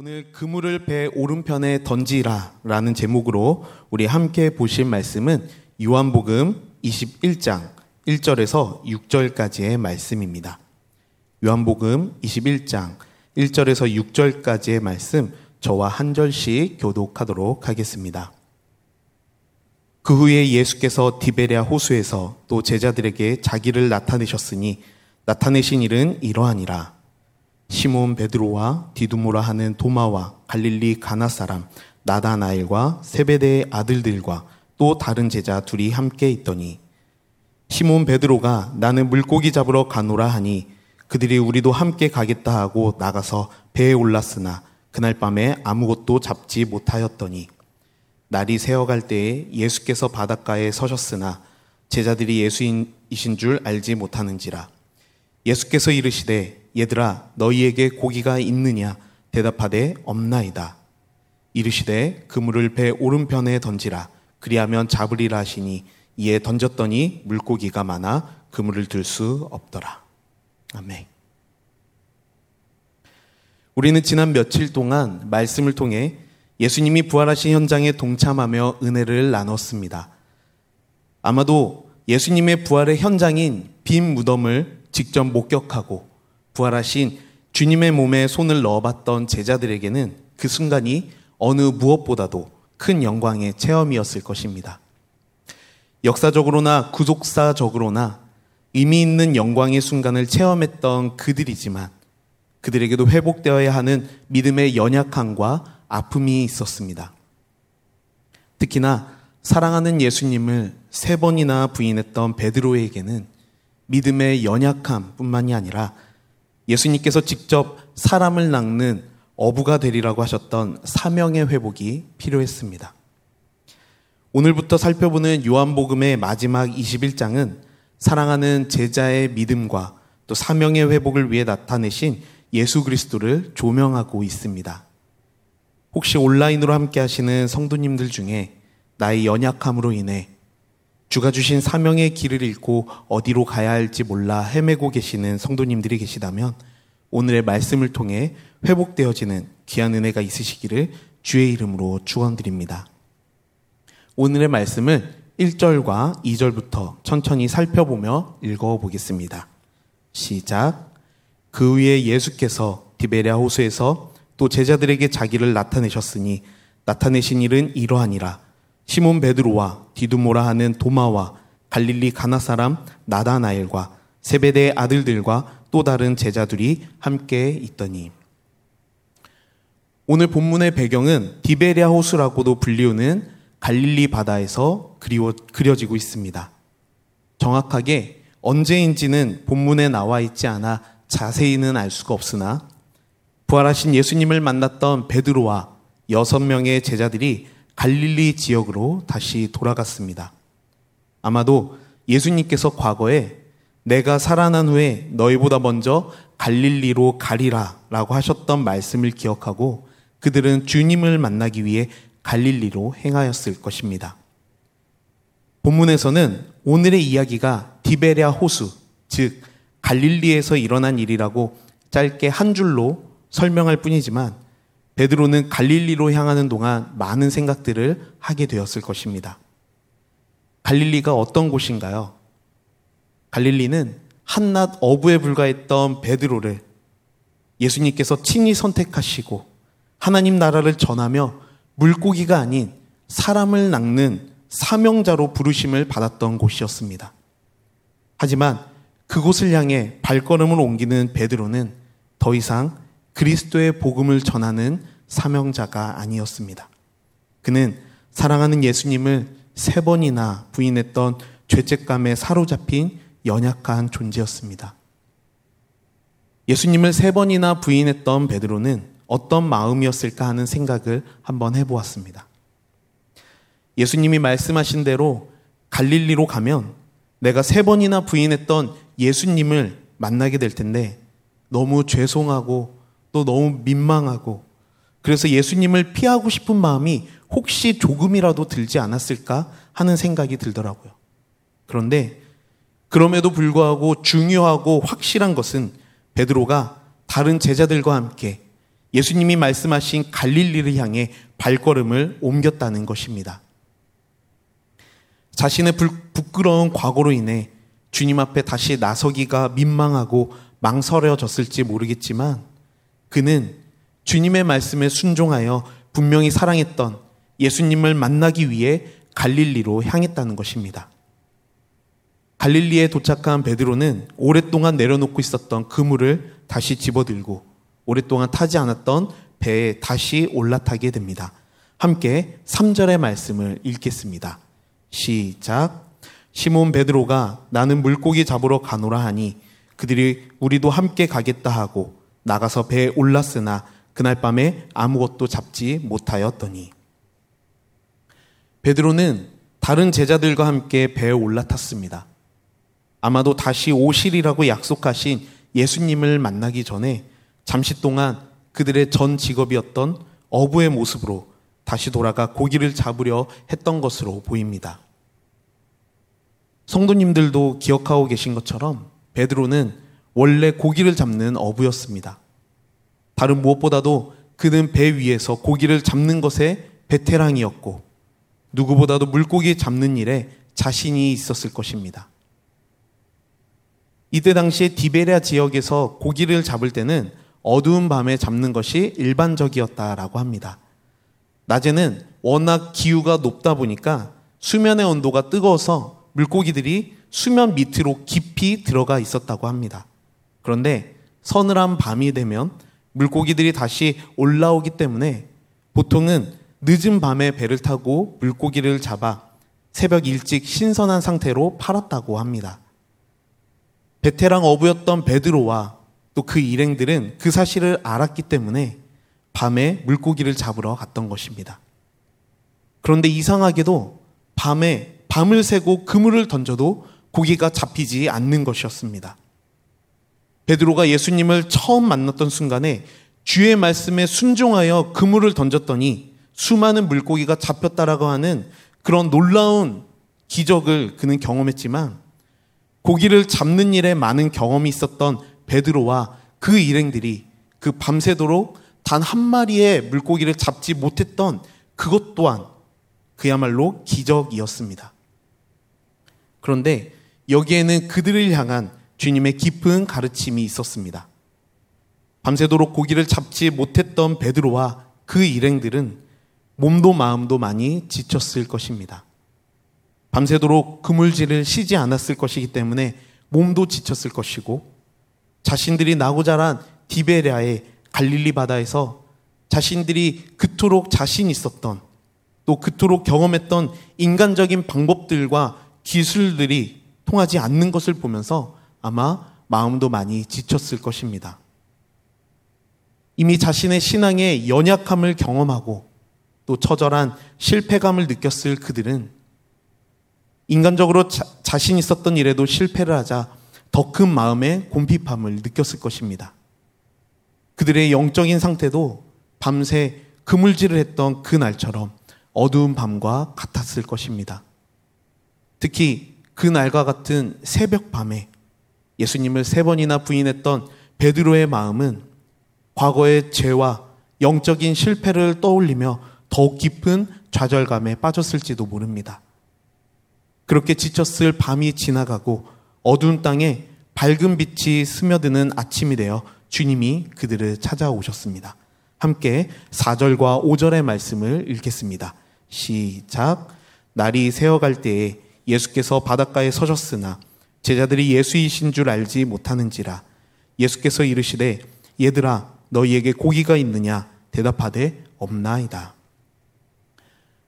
오늘 그물을 배 오른편에 던지라 라는 제목으로 우리 함께 보실 말씀은 요한복음 21장 1절에서 6절까지의 말씀입니다. 요한복음 21장 1절에서 6절까지의 말씀 저와 한 절씩 교독하도록 하겠습니다. 그 후에 예수께서 디베랴 호수에서 또 제자들에게 자기를 나타내셨으니 나타내신 일은 이러하니라. 시몬 베드로와 디두모라 하는 도마와 갈릴리 가나 사람 나다나엘과 세베대의 아들들과 또 다른 제자 둘이 함께 있더니 시몬 베드로가 나는 물고기 잡으러 가노라 하니 그들이 우리도 함께 가겠다 하고 나가서 배에 올랐으나 그날 밤에 아무것도 잡지 못하였더니 날이 새어갈 때에 예수께서 바닷가에 서셨으나 제자들이 예수이신 줄 알지 못하는지라 예수께서 이르시되 얘들아 너희에게 고기가 있느냐? 대답하되 없나이다. 이르시되 그물을 배 오른편에 던지라. 그리하면 잡으리라 하시니 이에 던졌더니 물고기가 많아 그물을 들 수 없더라. 아멘. 우리는 지난 며칠 동안 말씀을 통해 예수님이 부활하신 현장에 동참하며 은혜를 나눴습니다. 아마도 예수님의 부활의 현장인 빈 무덤을 직접 목격하고 부활하신 주님의 몸에 손을 넣어봤던 제자들에게는 그 순간이 어느 무엇보다도 큰 영광의 체험이었을 것입니다. 역사적으로나 구속사적으로나 의미 있는 영광의 순간을 체험했던 그들이지만 그들에게도 회복되어야 하는 믿음의 연약함과 아픔이 있었습니다. 특히나 사랑하는 예수님을 세 번이나 부인했던 베드로에게는 믿음의 연약함 뿐만이 아니라 예수님께서 직접 사람을 낚는 어부가 되리라고 하셨던 사명의 회복이 필요했습니다. 오늘부터 살펴보는 요한복음의 마지막 21장은 사랑하는 제자의 믿음과 또 사명의 회복을 위해 나타내신 예수 그리스도를 조명하고 있습니다. 혹시 온라인으로 함께 하시는 성도님들 중에 나의 연약함으로 인해 주가 주신 사명의 길을 잃고 어디로 가야 할지 몰라 헤매고 계시는 성도님들이 계시다면 오늘의 말씀을 통해 회복되어지는 귀한 은혜가 있으시기를 주의 이름으로 축원드립니다. 오늘의 말씀을 1절과 2절부터 천천히 살펴보며 읽어 보겠습니다. 시작. 그 위에 예수께서 디베랴 호수에서 또 제자들에게 자기를 나타내셨으니 나타내신 일은 이러하니라. 시몬 베드로와 디두모라 하는 도마와 갈릴리 가나 사람 나다나엘과 세베대의 아들들과 또 다른 제자들이 함께 있더니 오늘 본문의 배경은 디베랴 호수라고도 불리우는 갈릴리 바다에서 그리워, 그려지고 있습니다. 정확하게 언제인지는 본문에 나와 있지 않아 자세히는 알 수가 없으나 부활하신 예수님을 만났던 베드로와 여섯 명의 제자들이 갈릴리 지역으로 다시 돌아갔습니다. 아마도 예수님께서 과거에 내가 살아난 후에 너희보다 먼저 갈릴리로 가리라 라고 하셨던 말씀을 기억하고 그들은 주님을 만나기 위해 갈릴리로 행하였을 것입니다. 본문에서는 오늘의 이야기가 디베랴 호수, 즉 갈릴리에서 일어난 일이라고 짧게 한 줄로 설명할 뿐이지만 베드로는 갈릴리로 향하는 동안 많은 생각들을 하게 되었을 것입니다. 갈릴리가 어떤 곳인가요? 갈릴리는 한낱 어부에 불과했던 베드로를 예수님께서 친히 선택하시고 하나님 나라를 전하며 물고기가 아닌 사람을 낚는 사명자로 부르심을 받았던 곳이었습니다. 하지만 그곳을 향해 발걸음을 옮기는 베드로는 더 이상 그리스도의 복음을 전하는 사명자가 아니었습니다. 그는 사랑하는 예수님을 세 번이나 부인했던 죄책감에 사로잡힌 연약한 존재였습니다. 예수님을 세 번이나 부인했던 베드로는 어떤 마음이었을까 하는 생각을 한번 해보았습니다. 예수님이 말씀하신 대로 갈릴리로 가면 내가 세 번이나 부인했던 예수님을 만나게 될 텐데 너무 죄송하고 또 너무 민망하고 그래서 예수님을 피하고 싶은 마음이 혹시 조금이라도 들지 않았을까 하는 생각이 들더라고요. 그런데 그럼에도 불구하고 중요하고 확실한 것은 베드로가 다른 제자들과 함께 예수님이 말씀하신 갈릴리를 향해 발걸음을 옮겼다는 것입니다. 자신의 부끄러운 과거로 인해 주님 앞에 다시 나서기가 민망하고 망설여졌을지 모르겠지만 그는 주님의 말씀에 순종하여 분명히 사랑했던 예수님을 만나기 위해 갈릴리로 향했다는 것입니다. 갈릴리에 도착한 베드로는 오랫동안 내려놓고 있었던 그물을 다시 집어들고 오랫동안 타지 않았던 배에 다시 올라타게 됩니다. 함께 3절의 말씀을 읽겠습니다. 시작. 시몬 베드로가 나는 물고기 잡으러 가노라 하니 그들이 우리도 함께 가겠다 하고 나가서 배에 올랐으나 그날 밤에 아무것도 잡지 못하였더니 베드로는 다른 제자들과 함께 배에 올라탔습니다. 아마도 다시 오실이라고 약속하신 예수님을 만나기 전에 잠시 동안 그들의 전 직업이었던 어부의 모습으로 다시 돌아가 고기를 잡으려 했던 것으로 보입니다. 성도님들도 기억하고 계신 것처럼 베드로는 원래 고기를 잡는 어부였습니다. 다른 무엇보다도 그는 배 위에서 고기를 잡는 것에 베테랑이었고 누구보다도 물고기 잡는 일에 자신이 있었을 것입니다. 이때 당시에 디베리아 지역에서 고기를 잡을 때는 어두운 밤에 잡는 것이 일반적이었다라고 합니다. 낮에는 워낙 기후가 높다 보니까 수면의 온도가 뜨거워서 물고기들이 수면 밑으로 깊이 들어가 있었다고 합니다. 그런데 서늘한 밤이 되면 물고기들이 다시 올라오기 때문에 보통은 늦은 밤에 배를 타고 물고기를 잡아 새벽 일찍 신선한 상태로 팔았다고 합니다. 베테랑 어부였던 베드로와 또 그 일행들은 그 사실을 알았기 때문에 밤에 물고기를 잡으러 갔던 것입니다. 그런데 이상하게도 밤에 밤을 새고 그물을 던져도 고기가 잡히지 않는 것이었습니다. 베드로가 예수님을 처음 만났던 순간에 주의 말씀에 순종하여 그물을 던졌더니 수많은 물고기가 잡혔다라고 하는 그런 놀라운 기적을 그는 경험했지만 고기를 잡는 일에 많은 경험이 있었던 베드로와 그 일행들이 그 밤새도록 단 한 마리의 물고기를 잡지 못했던 그것 또한 그야말로 기적이었습니다. 그런데 여기에는 그들을 향한 주님의 깊은 가르침이 있었습니다. 밤새도록 고기를 잡지 못했던 베드로와 그 일행들은 몸도 마음도 많이 지쳤을 것입니다. 밤새도록 그물질을 쉬지 않았을 것이기 때문에 몸도 지쳤을 것이고 자신들이 나고 자란 디베리아의 갈릴리 바다에서 자신들이 그토록 자신 있었던 또 그토록 경험했던 인간적인 방법들과 기술들이 통하지 않는 것을 보면서 아마 마음도 많이 지쳤을 것입니다. 이미 자신의 신앙의 연약함을 경험하고 또 처절한 실패감을 느꼈을 그들은 인간적으로 자, 자신 있었던 일에도 실패를 하자 더 큰 마음의 곰핍함을 느꼈을 것입니다. 그들의 영적인 상태도 밤새 그물질을 했던 그 날처럼 어두운 밤과 같았을 것입니다. 특히 그 날과 같은 새벽 밤에 예수님을 세 번이나 부인했던 베드로의 마음은 과거의 죄와 영적인 실패를 떠올리며 더욱 깊은 좌절감에 빠졌을지도 모릅니다. 그렇게 지쳤을 밤이 지나가고 어두운 땅에 밝은 빛이 스며드는 아침이 되어 주님이 그들을 찾아오셨습니다. 함께 4절과 5절의 말씀을 읽겠습니다. 시작. 날이 새어갈 때에 예수께서 바닷가에 서셨으나 제자들이 예수이신 줄 알지 못하는지라 예수께서 이르시되 얘들아 너희에게 고기가 있느냐 대답하되 없나이다.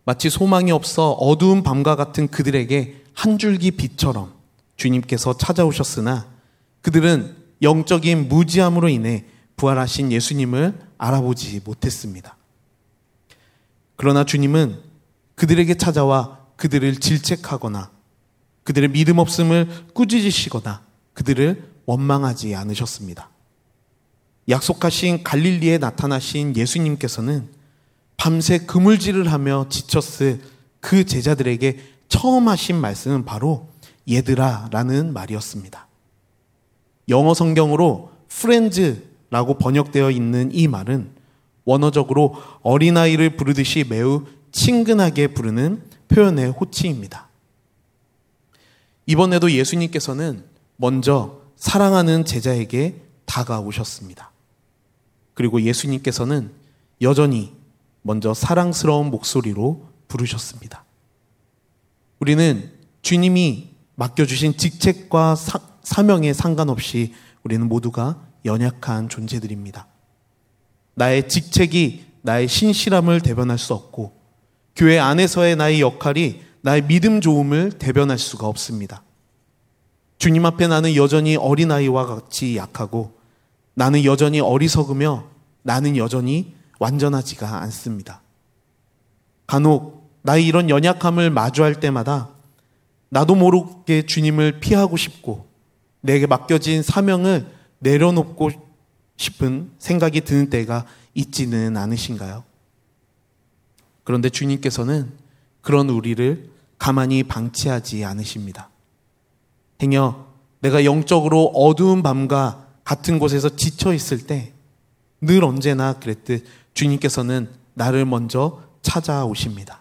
마치 소망이 없어 어두운 밤과 같은 그들에게 한 줄기 빛처럼 주님께서 찾아오셨으나 그들은 영적인 무지함으로 인해 부활하신 예수님을 알아보지 못했습니다. 그러나 주님은 그들에게 찾아와 그들을 질책하거나 그들의 믿음 없음을 꾸짖으시거나 그들을 원망하지 않으셨습니다. 약속하신 갈릴리에 나타나신 예수님께서는 밤새 그물질을 하며 지쳤을 그 제자들에게 처음 하신 말씀은 바로 얘들아 라는 말이었습니다. 영어 성경으로 프렌즈라고 번역되어 있는 이 말은 원어적으로 어린아이를 부르듯이 매우 친근하게 부르는 표현의 호칭입니다. 이번에도 예수님께서는 먼저 사랑하는 제자에게 다가오셨습니다. 그리고 예수님께서는 여전히 먼저 사랑스러운 목소리로 부르셨습니다. 우리는 주님이 맡겨주신 직책과 사, 사명에 상관없이 우리는 모두가 연약한 존재들입니다. 나의 직책이 나의 신실함을 대변할 수 없고, 교회 안에서의 나의 역할이 나의 믿음 좋음을 대변할 수가 없습니다. 주님 앞에 나는 여전히 어린아이와 같이 약하고, 나는 여전히 어리석으며, 나는 여전히 완전하지가 않습니다. 간혹 나의 이런 연약함을 마주할 때마다 나도 모르게 주님을 피하고 싶고 내게 맡겨진 사명을 내려놓고 싶은 생각이 드는 때가 있지는 않으신가요? 그런데 주님께서는 그런 우리를 가만히 방치하지 않으십니다. 행여 내가 영적으로 어두운 밤과 같은 곳에서 지쳐 있을 때 늘 언제나 그랬듯 주님께서는 나를 먼저 찾아오십니다.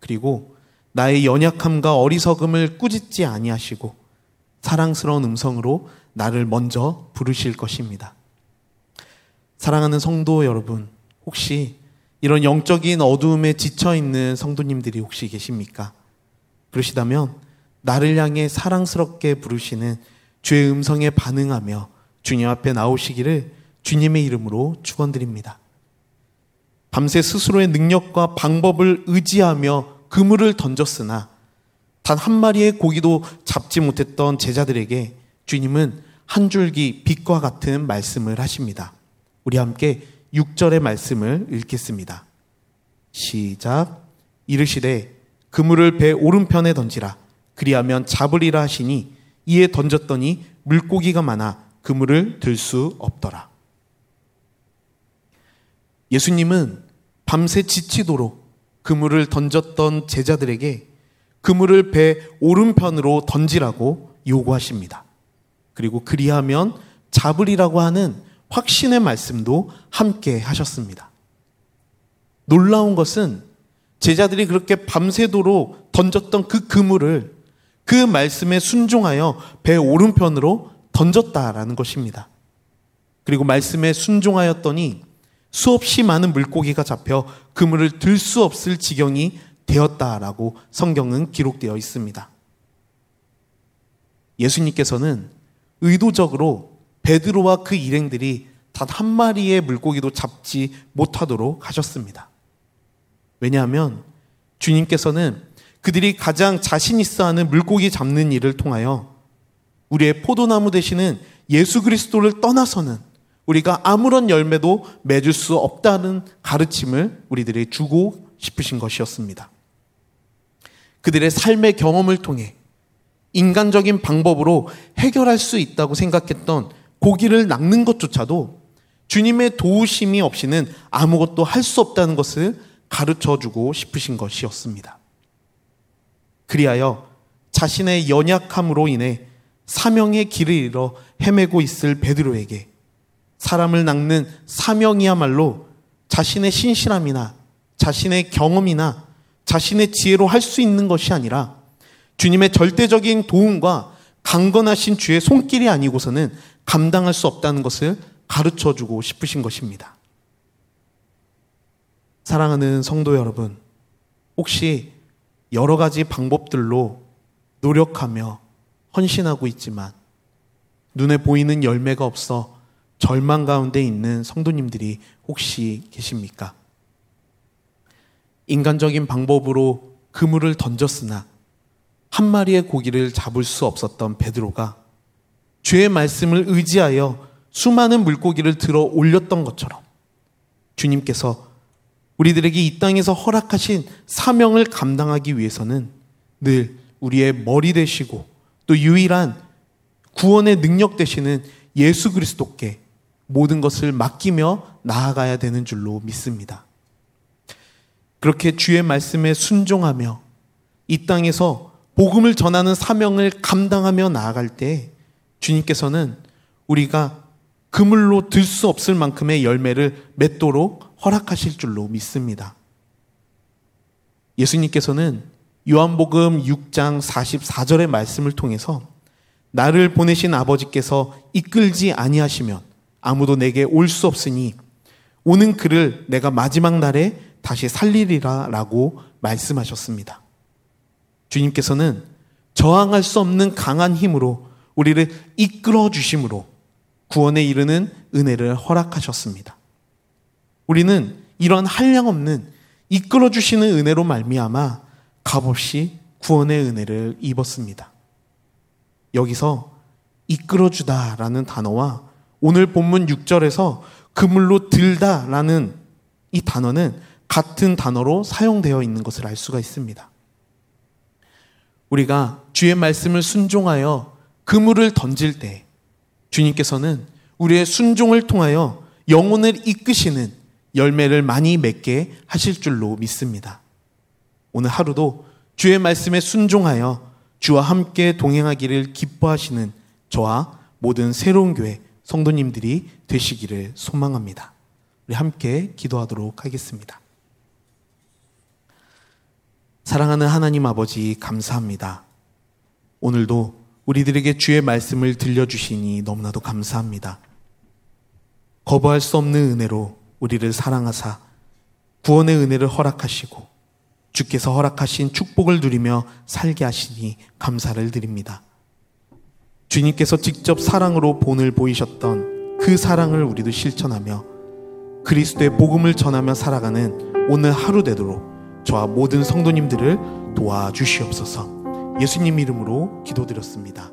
그리고 나의 연약함과 어리석음을 꾸짖지 아니하시고 사랑스러운 음성으로 나를 먼저 부르실 것입니다. 사랑하는 성도 여러분, 혹시 이런 영적인 어두움에 지쳐 있는 성도님들이 혹시 계십니까? 그러시다면 나를 향해 사랑스럽게 부르시는 주의 음성에 반응하며 주님 앞에 나오시기를 주님의 이름으로 축원드립니다. 밤새 스스로의 능력과 방법을 의지하며 그물을 던졌으나 단 한 마리의 고기도 잡지 못했던 제자들에게 주님은 한 줄기 빛과 같은 말씀을 하십니다. 우리 함께 6절의 말씀을 읽겠습니다. 시작. 이르시되 그물을 배 오른편에 던지라. 그리하면 잡으리라 하시니 이에 던졌더니 물고기가 많아 그물을 들 수 없더라. 예수님은 밤새 지치도록 그물을 던졌던 제자들에게 그물을 배 오른편으로 던지라고 요구하십니다. 그리고 그리하면 잡으리라고 하는 확신의 말씀도 함께 하셨습니다. 놀라운 것은 제자들이 그렇게 밤새도록 던졌던 그 그물을 그 말씀에 순종하여 배 오른편으로 던졌다라는 것입니다. 그리고 말씀에 순종하였더니 수없이 많은 물고기가 잡혀 그물을 들 수 없을 지경이 되었다라고 성경은 기록되어 있습니다. 예수님께서는 의도적으로 베드로와 그 일행들이 단 한 마리의 물고기도 잡지 못하도록 하셨습니다. 왜냐하면 주님께서는 그들이 가장 자신 있어 하는 물고기 잡는 일을 통하여 우리의 포도나무 되시는 예수 그리스도를 떠나서는 우리가 아무런 열매도 맺을 수 없다는 가르침을 우리들이 주고 싶으신 것이었습니다. 그들의 삶의 경험을 통해 인간적인 방법으로 해결할 수 있다고 생각했던 고기를 낚는 것조차도 주님의 도우심이 없이는 아무것도 할 수 없다는 것을 가르쳐 주고 싶으신 것이었습니다. 그리하여 자신의 연약함으로 인해 사명의 길을 잃어 헤매고 있을 베드로에게 사람을 낚는 사명이야말로 자신의 신실함이나 자신의 경험이나 자신의 지혜로 할 수 있는 것이 아니라 주님의 절대적인 도움과 강건하신 주의 손길이 아니고서는 감당할 수 없다는 것을 가르쳐 주고 싶으신 것입니다. 사랑하는 성도 여러분, 혹시 여러 가지 방법들로 노력하며 헌신하고 있지만 눈에 보이는 열매가 없어 절망 가운데 있는 성도님들이 혹시 계십니까? 인간적인 방법으로 그물을 던졌으나 한 마리의 고기를 잡을 수 없었던 베드로가 주의 말씀을 의지하여 수많은 물고기를 들어 올렸던 것처럼 주님께서 우리들에게 이 땅에서 허락하신 사명을 감당하기 위해서는 늘 우리의 머리 되시고 또 유일한 구원의 능력 되시는 예수 그리스도께 모든 것을 맡기며 나아가야 되는 줄로 믿습니다. 그렇게 주의 말씀에 순종하며 이 땅에서 복음을 전하는 사명을 감당하며 나아갈 때 주님께서는 우리가 그물로 들 수 없을 만큼의 열매를 맺도록 허락하실 줄로 믿습니다. 예수님께서는 요한복음 6장 44절의 말씀을 통해서 나를 보내신 아버지께서 이끌지 아니하시면 아무도 내게 올 수 없으니 오는 그를 내가 마지막 날에 다시 살리리라 라고 말씀하셨습니다. 주님께서는 저항할 수 없는 강한 힘으로 우리를 이끌어 주심으로 구원에 이르는 은혜를 허락하셨습니다. 우리는 이런 한량 없는 이끌어 주시는 은혜로 말미암아 값없이 구원의 은혜를 입었습니다. 여기서 이끌어 주다라는 단어와 오늘 본문 6절에서 그물로 들다라는 이 단어는 같은 단어로 사용되어 있는 것을 알 수가 있습니다. 우리가 주의 말씀을 순종하여 그물을 던질 때 주님께서는 우리의 순종을 통하여 영혼을 이끄시는 열매를 많이 맺게 하실 줄로 믿습니다. 오늘 하루도 주의 말씀에 순종하여 주와 함께 동행하기를 기뻐하시는 저와 모든 새로운 교회 성도님들이 되시기를 소망합니다. 우리 함께 기도하도록 하겠습니다. 사랑하는 하나님 아버지 감사합니다. 오늘도 우리들에게 주의 말씀을 들려주시니 너무나도 감사합니다. 거부할 수 없는 은혜로 우리를 사랑하사 구원의 은혜를 허락하시고 주께서 허락하신 축복을 누리며 살게 하시니 감사를 드립니다. 주님께서 직접 사랑으로 본을 보이셨던 그 사랑을 우리도 실천하며 그리스도의 복음을 전하며 살아가는 오늘 하루 되도록 저와 모든 성도님들을 도와주시옵소서 예수님 이름으로 기도드렸습니다.